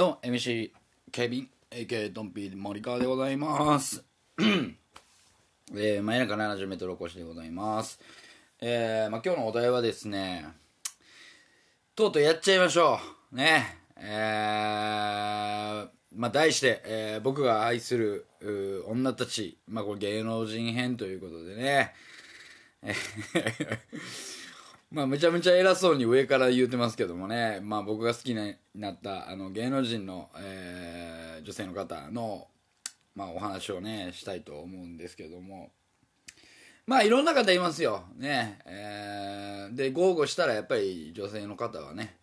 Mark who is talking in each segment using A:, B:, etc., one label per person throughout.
A: どうも MC ケビン AK ドンピー森川でございます。えー、真夜中 70m おこしでございます。えー、まあ今日のお題はですねとうとうやっちゃいましょう。ね。えー、まあ題して、えー僕が愛する女たち。まあこれ芸能人編ということでね。えーまあ、めちゃめちゃ偉そうに上から言うてますけどもね、まあ、僕が好きになったあの芸能人の、えー女性の方の、まあ、お話をねしたいと思うんですけども。まあいろんな方いますよ。ね、えーで豪語したらやっぱり女性の方はね、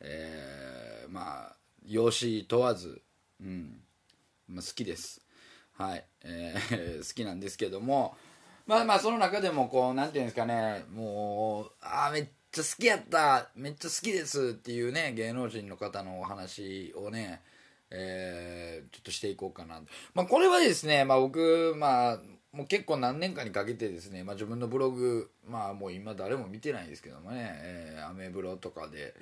A: えーまあ容姿問わず、うん。まあ、好きです。はい、えー 好きなんですけども。まあまあその中でもこうなんていうんですかねもうあめっちゃ好きやっためっちゃ好きですっていうね芸能人の方のお話をねえーちょっとしていこうかな。まあこれはですねまあ僕まあもう結構何年かにかけてですね、まあ、自分のブログまあもう今誰も見てないですけどもね、えーアメブロとかで、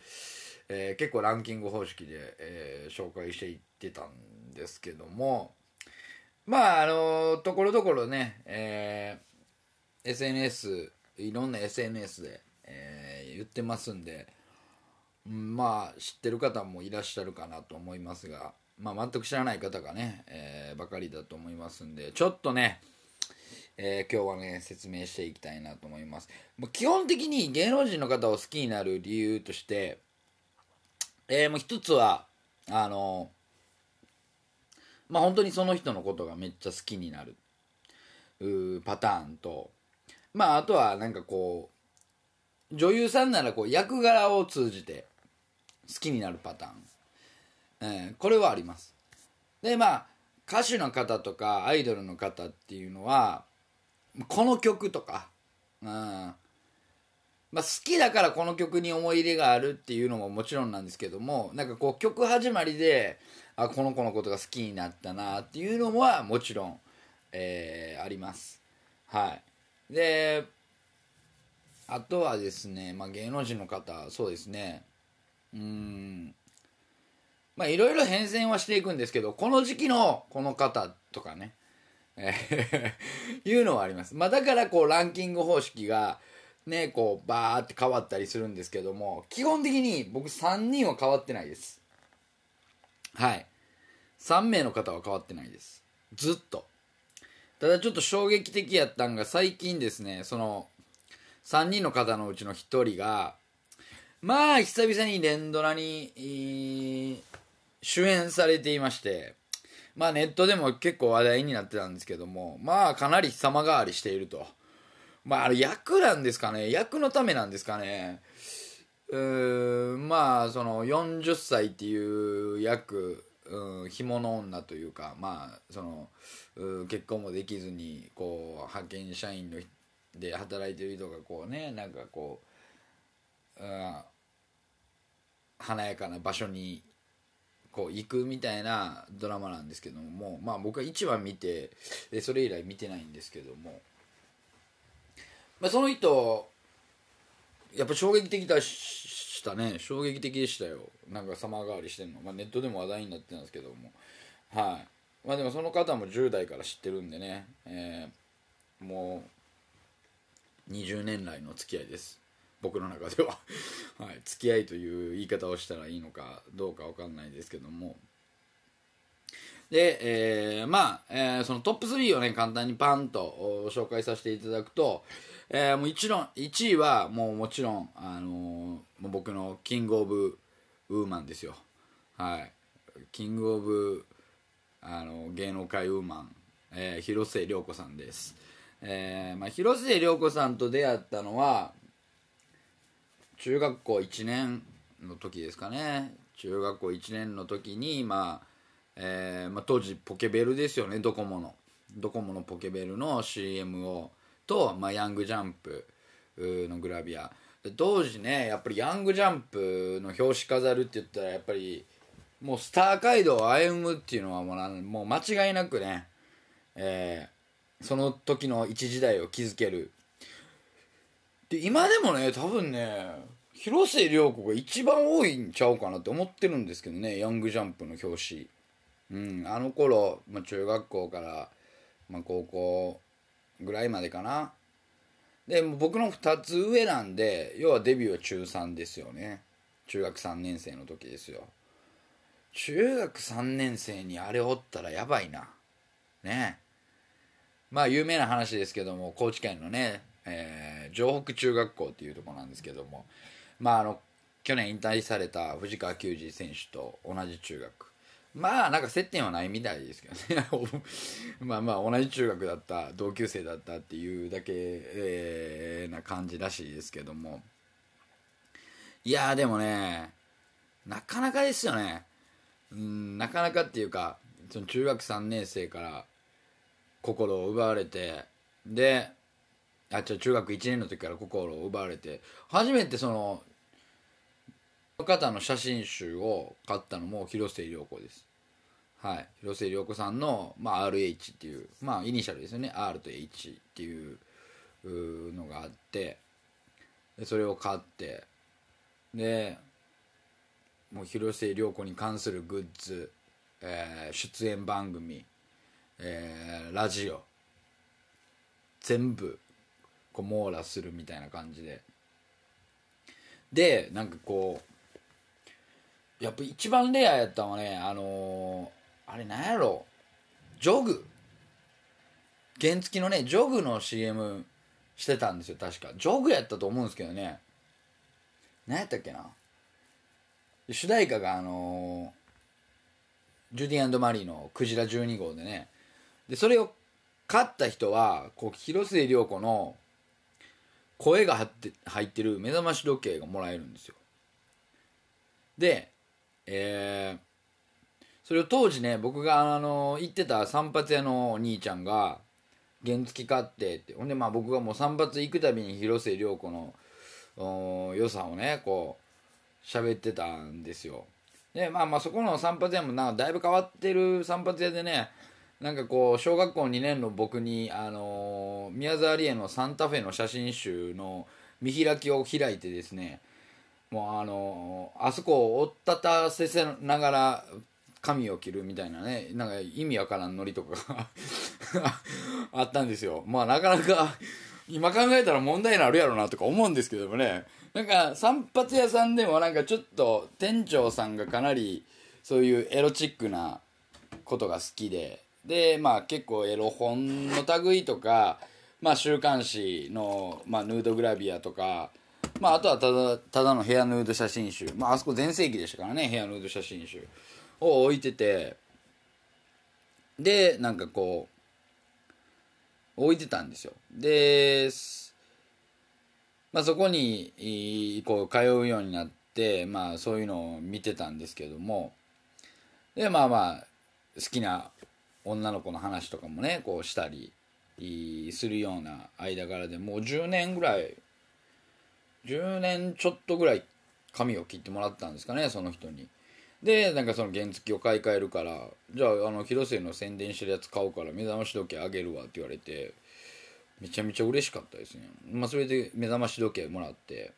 A: えー結構ランキング方式で、えー紹介していってたんですけどもまああのところどころね、えー SNS いろんな SNS で、えー言ってますんで、うんまあ知ってる方もいらっしゃるかなと思いますが、まあ、全く知らない方がね、えーばかりだと思いますんでちょっとね、えー今日はね説明していきたいなと思います。基本的に芸能人の方を好きになる理由として、えーもう一つはあのまあ本当にその人のことがめっちゃ好きになるパターンとまああとはなんかこう女優さんならこう役柄を通じて好きになるパターン、えーこれはあります。でまあ歌手の方とかアイドルの方っていうのはこの曲とか、うん。まあ、好きだからこの曲に思い入れがあるっていうのももちろんなんですけどもなんかこう曲始まりであこの子のことが好きになったなっていうのはもちろん、えーあります。はい。であとはですね、まあ、芸能人の方そうですね。うん。まあいろいろ変遷はしていくんですけどこの時期のこの方とかね。え ーいうのはあります、まあ、だからこうランキング方式がねこうバーって変わったりするんですけども基本的に僕3人は変わってないです。はい。3名の方は変わってないです。ずっと。ただちょっと衝撃的やったんが最近ですねその3人の方のうちの1人がまあ久々に連ドラに、主演されていましてまあネットでも結構話題になってたんですけどもまあかなり様変わりしていると。まああれ役なんですかね役のためなんですかね。うーんまあその40歳っていう役うん紐の女というかまあその結婚もできずにこう派遣社員ので働いてる人がこうねなんかこう、う、華やかな場所にこう行くみたいなドラマなんですけどもまあ僕は1話見てでそれ以来見てないんですけども、まあ、その人やっぱ衝撃的だししたね。衝撃的でしたよ。なんか様変わりしてんの、まあ、ネットでも話題になってたんですけども。はい。まあでもその方も10代から知ってるんでね、えーもう20年来の付き合いです。僕の中では、はい、付き合いという言い方をしたらいいのかどうか分かんないですけども。で、えーまあ、えーそのトップ3をね簡単にパンと紹介させていただくと、えーもう一論1位はもうもちろん、あのーもう僕のキングオブウーマンですよ。はい。キングオブあの芸能界ウーマン、えー広末涼子さんです、えーまあ、広末涼子さんと出会ったのは中学校1年の時ですかね。中学校1年の時にまあ、えーまあ、当時ポケベルですよねドコモの。ドコモのポケベルの CM をと、まあ、ヤングジャンプのグラビア。当時ねやっぱりヤングジャンプの表紙飾るって言ったらやっぱりもうスター街道を歩むっていうのはもうもう間違いなくね、えーその時の一時代を築ける。で今でもね多分ね広末涼子が一番多いんちゃうかなって思ってるんですけどねヤングジャンプの表紙。うんあの頃、まあ、中学校から、まあ、高校ぐらいまでかな。でも僕の2つ上なんで要はデビューは中3ですよね。中学3年生の時ですよ。中学3年生にあれおったらやばいな。ね。まあ有名な話ですけども高知県のね、えー城北中学校っていうところなんですけども。まああの去年引退された藤川球児選手と同じ中学。まあなんか接点はないみたいですけどね。まあまあ同じ中学だった同級生だったっていうだけ、えーな感じらしいですけども。いやでもねなかなかですよね。うんなかなかっていうかその中学3年生から心を奪われてであ違う中学1年の時から心を奪われて初めてそのの方の写真集を買ったのも広末涼子です。はい。広末涼子さんの、まあ、RH っていうまあイニシャルですよね。R と H っていうのがあってでそれを買ってでもう広末涼子に関するグッズ、えー出演番組、えーラジオ全部こう網羅するみたいな感じで。でなんかこうやっぱ一番レアやったのはねあのあれなんやろ？ジョグ。原付のねジョグの CM してたんですよ確か。ジョグやったと思うんですけどね。何やったっけな？主題歌があのジュディマリーの「クジラ12号」でね。でそれを買った人はこう広末涼子の声が入って入ってる目覚まし時計がもらえるんですよ。でえーそれを当時ね僕があの行ってた散髪屋のお兄ちゃんが原付買ってって。ほんでまあ僕がもう散髪行くたびに広末涼子の良さをねこう喋ってたんですよ。でまあまあそこの散髪屋もなだいぶ変わってる散髪屋でねなんかこう小学校2年の僕に、あの宮沢りえのサンタフェの写真集の見開きを開いてですねもうあのあそこを追っ立たせせながら髪を切るみたいなねなんか意味わからんノリとかが あったんですよ。まあなかなか今考えたら問題になるやろなとか思うんですけどもね。なんか散髪屋さんでもなんかちょっと店長さんがかなりそういうエロチックなことが好きで。でまあ結構エロ本の類とか、まあ、週刊誌の、まあ、ヌードグラビアとか、まあ、あとはただただのヘアヌード写真集、まああそこ全盛期でしたからねヘアヌード写真集。を置いててでなんかこう置いてたんですよ。でまあ、そこにこう通うようになって、まあ、そういうのを見てたんですけどもでまあまあ好きな女の子の話とかもねこうしたりするような間柄でもう10年ぐらい10年ちょっとぐらい髪を切ってもらったんですかねその人に。でなんかその原付を買い替えるからじゃああの広末の宣伝してるやつ買うから目覚まし時計あげるわって言われてめちゃめちゃ嬉しかったですね。まあそれで目覚まし時計もらって、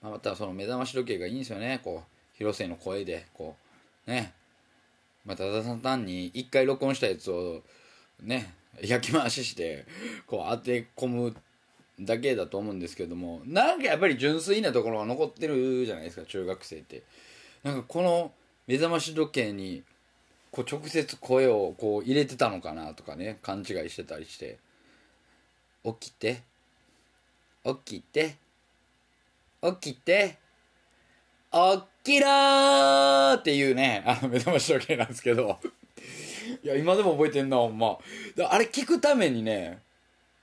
A: まあ、またその目覚まし時計がいいんですよね。こう広末の声でこうね。まあ、ただ単に一回録音したやつをね焼き回ししてこう当て込むだけだと思うんですけどもなんかやっぱり純粋なところが残ってるじゃないですか中学生って。なんかこの目覚まし時計にこう直接声をこう入れてたのかなとかね勘違いしてたりして起きて起きて起きて起きろーっていうね、あの目覚まし時計なんですけど。いや、今でも覚えてんな、ほんま。あれ聞くためにね、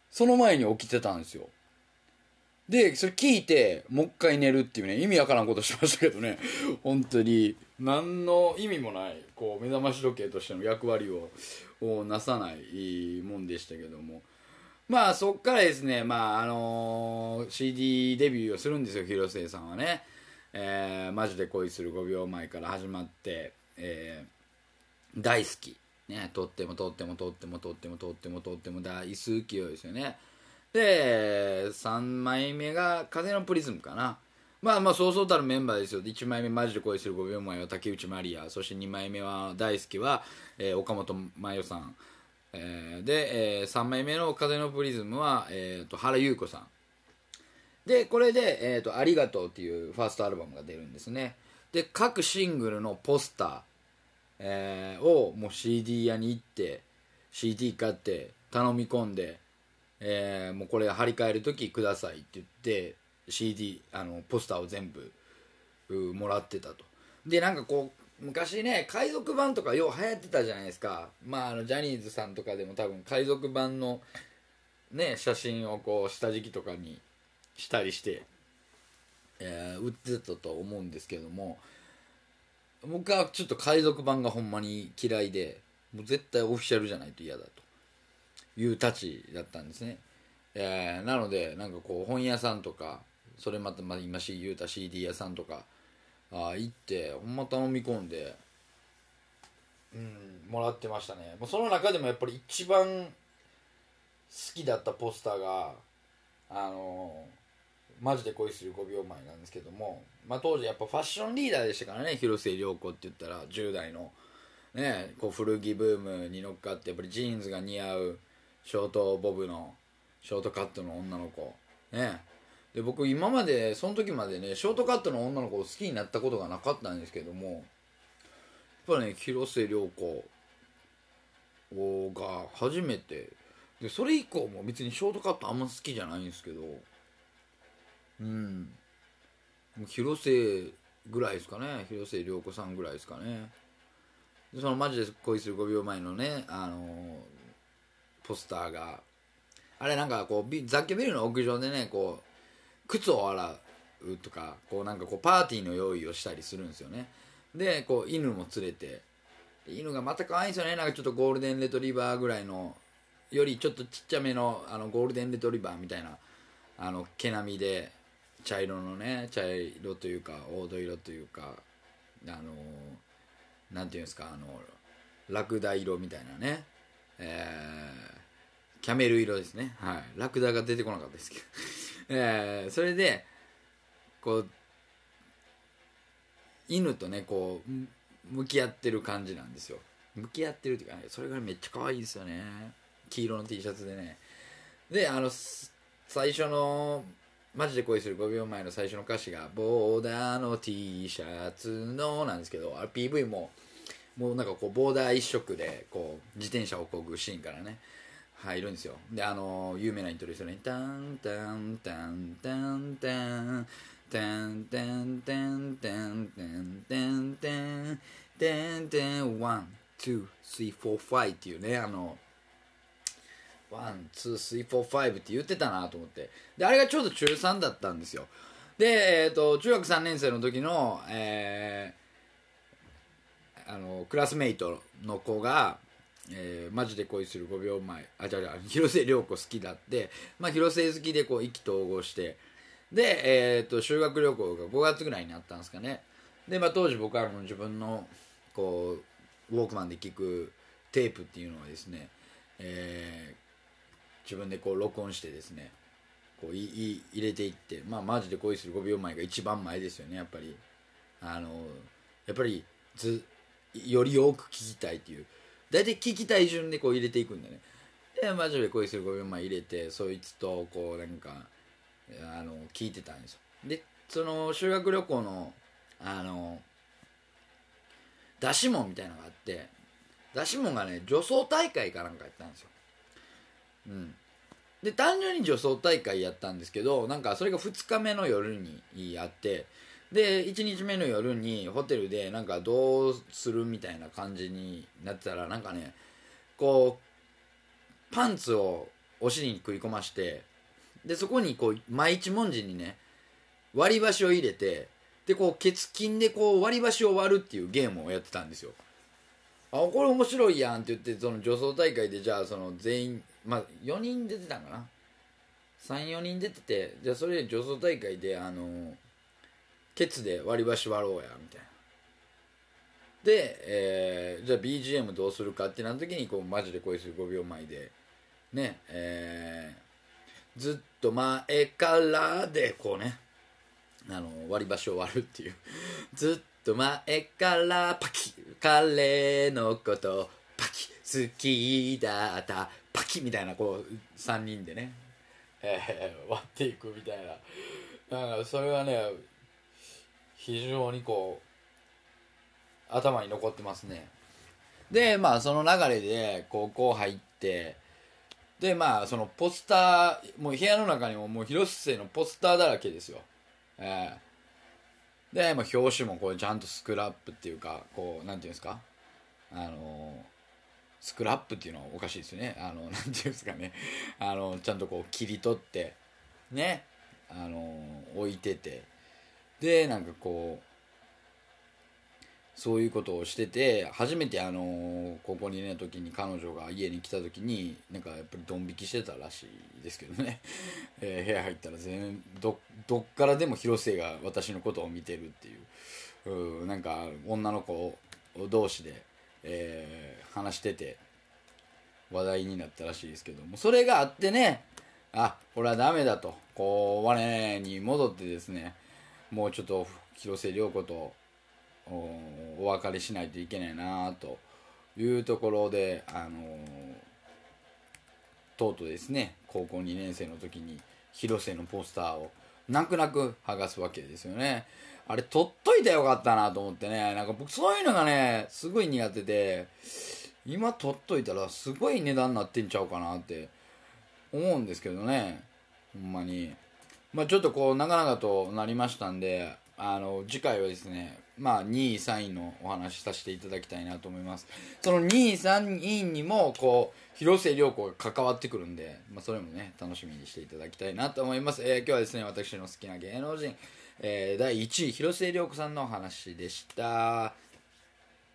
A: その前に起きてたんですよ。でそれ聞いてもう一回寝るっていうね意味わからんことしましたけどね。本当に。何の意味もないこう目覚まし時計としての役割ををなさないもんでしたけども。まあそっからですねまああのー CD デビューをするんですよ広末さんはね、えーマジで恋する5秒前から始まって、えー大好き。ねとってもとってもとってもとってもとってもとっても大好きよですよね。で3枚目が風のプリズムかな。まあまあそうそうたるメンバーですよ。1枚目マジで恋する5秒前は竹内まりや。そして2枚目は大好きは、えー岡本真代さん、えーで、え3枚目の風のプリズムは、えーと原優子さん。でこれで、えーと「ありがとう」っていうファーストアルバムが出るんですね。で各シングルのポスター、えーをもう CD 屋に行って CD 買って頼み込んで、えーもうこれ張り替える時くださいって言って CD あのポスターを全部うもらってたと。でなんかこう昔ね海賊版とかよう流行ってたじゃないですか。まああのジャニーズさんとかでも多分海賊版のね写真をこう下敷きとかにしたりして、えー売ってたと思うんですけども僕はちょっと海賊版がほんまに嫌いでもう絶対オフィシャルじゃないと嫌だと。いうたちだったんですね、えーなのでなんかこう本屋さんとかそれまたまあ今言うた CD 屋さんとかあ行ってほんま頼み込んでうんもらってましたね。もうその中でもやっぱり一番好きだったポスターがあのマジで恋する5秒前なんですけども、まあ、当時やっぱファッションリーダーでしたからね広末涼子って言ったら10代の、ね、こう古着ブームに乗っかってやっぱりジーンズが似合うショートボブのショートカットの女の子。ね。で僕今までその時までねショートカットの女の子を好きになったことがなかったんですけどもやっぱね広末涼子が初めてでそれ以降も別にショートカットあんま好きじゃないんですけどうん。広瀬ぐらいですかね。広瀬涼子さんぐらいですかね。でそのマジで恋する5秒前のねあのポスターが。あれなんかこう雑居ビルの屋上でねこう靴を洗うとかこうなんかこうパーティーの用意をしたりするんですよね。でこう犬も連れて。犬がまた可愛いんですよね。なんかちょっとゴールデンレトリバーぐらいのよりちょっとちっちゃめのあのゴールデンレトリバーみたいなあの毛並みで茶色のね茶色というか黄土色というかあのなんていうんですかあのラクダ色みたいなね。えーキャメル色ですね。はい。ラクダが出てこなかったですけど。えーそれでこう犬とねこう向き合ってる感じなんですよ。向き合ってるっていうかねそれがめっちゃ可愛いんですよね。黄色の T シャツでね。であの最初のマジで恋する5秒前の最初の歌詞が「ボーダーの T シャツの」なんですけどあれ PV ももうなんかこうボーダー一色でこう自転車をこぐシーンからね入るんですよであの有名なイントロですよね「タンタンタンタンタン」タンタンタンタンタンタンタンタンタン one, two, three, four, five っていうね、あの、 one, two, three, four, five って言ってたなと思って。で、あれがちょうど中3だったんですよ。で、えっ、と、中学3年生の時の、えーあの、クラスメイトの子が、えーマジで恋する5秒前、あ、じゃじゃ広末涼子好きだって、まあ、広末好きでこう意気投合して、で、えー、と修学旅行が5月ぐらいにあったんですかね。で、まあ、当時僕はあの自分のこうウォークマンで聴くテープっていうのはですね、えー自分でこう録音してですねこういい入れていって、まあ、マジで恋する5秒前が一番前ですよねやっぱり。あのやっぱりずより多く聞きたいっていう。大体聞きたい順でこう入れていくんだね。でマジで恋する5秒前入れてそいつとこうなんかあの聞いてたんですよ。でその修学旅行のあの出し物みたいなのがあって出し物がね女装大会かなんかやったんですよ。うん。で単純に女装大会やったんですけどなんかそれが2日目の夜にあってで1日目の夜にホテルでなんかどうするみたいな感じになってたらなんかねこうパンツをお尻に食い込ましてでそこにこう毎一文字にね割り箸を入れてでこう血筋でこう割り箸を割るっていうゲームをやってたんですよ。あこれ面白いやんって言ってその女装大会でじゃあその全員まあ4人出てたんかな？34人出ててじゃあそれで女装大会であのケツで割り箸割ろうやみたいな。で、えーじゃあ BGM どうするかってなった時にこうマジで恋する5秒前でねえーずっと前からでこうねあの割り箸を割るっていう。ずっと前からパキ彼のことパキ好きだったパキみたいなこう3人でね、えー割っていくみたいな。なんかそれはね非常にこう頭に残ってますね。でまあその流れで高校入ってでまあそのポスターもう部屋の中にももう広瀬のポスターだらけですよ。ええ。で、まあ、表紙もこうちゃんとスクラップっていうかこうなんていうんですか？あのスクラップっていうのはおかしいですよね。あの なんていうんですかね。あのちゃんとこう切り取ってね。あの置いてて。でなんかこうそういうことをしてて初めてあの高校2年の時に彼女が家に来た時になんかやっぱりドン引きしてたらしいですけどね、えー部屋入ったら全然どどっからでも広末が私のことを見てるっていう。うなんか女の子同士で、えー話してて話題になったらしいですけども。それがあってねあこれはダメだと。こう我に戻ってですねもうちょっと広末涼子とお別れしないといけないなというところであのとうとうですね高校2年生の時に広瀬のポスターを泣く泣く剥がすわけですよね。あれ取っといたらよかったなと思ってね。なんか僕そういうのがねすごい苦手で今取っといたらすごい値段になってんちゃうかなって思うんですけどね。ほんまに。まあちょっとこう長々となりましたんであの次回はですねまあ2位3位のお話しさせていただきたいなと思います。その2位3位にもこう広末涼子が関わってくるんで、まあ、それもね楽しみにしていただきたいなと思います、えー今日はですね私の好きな芸能人、えー第1位広末涼子さんのお話でした。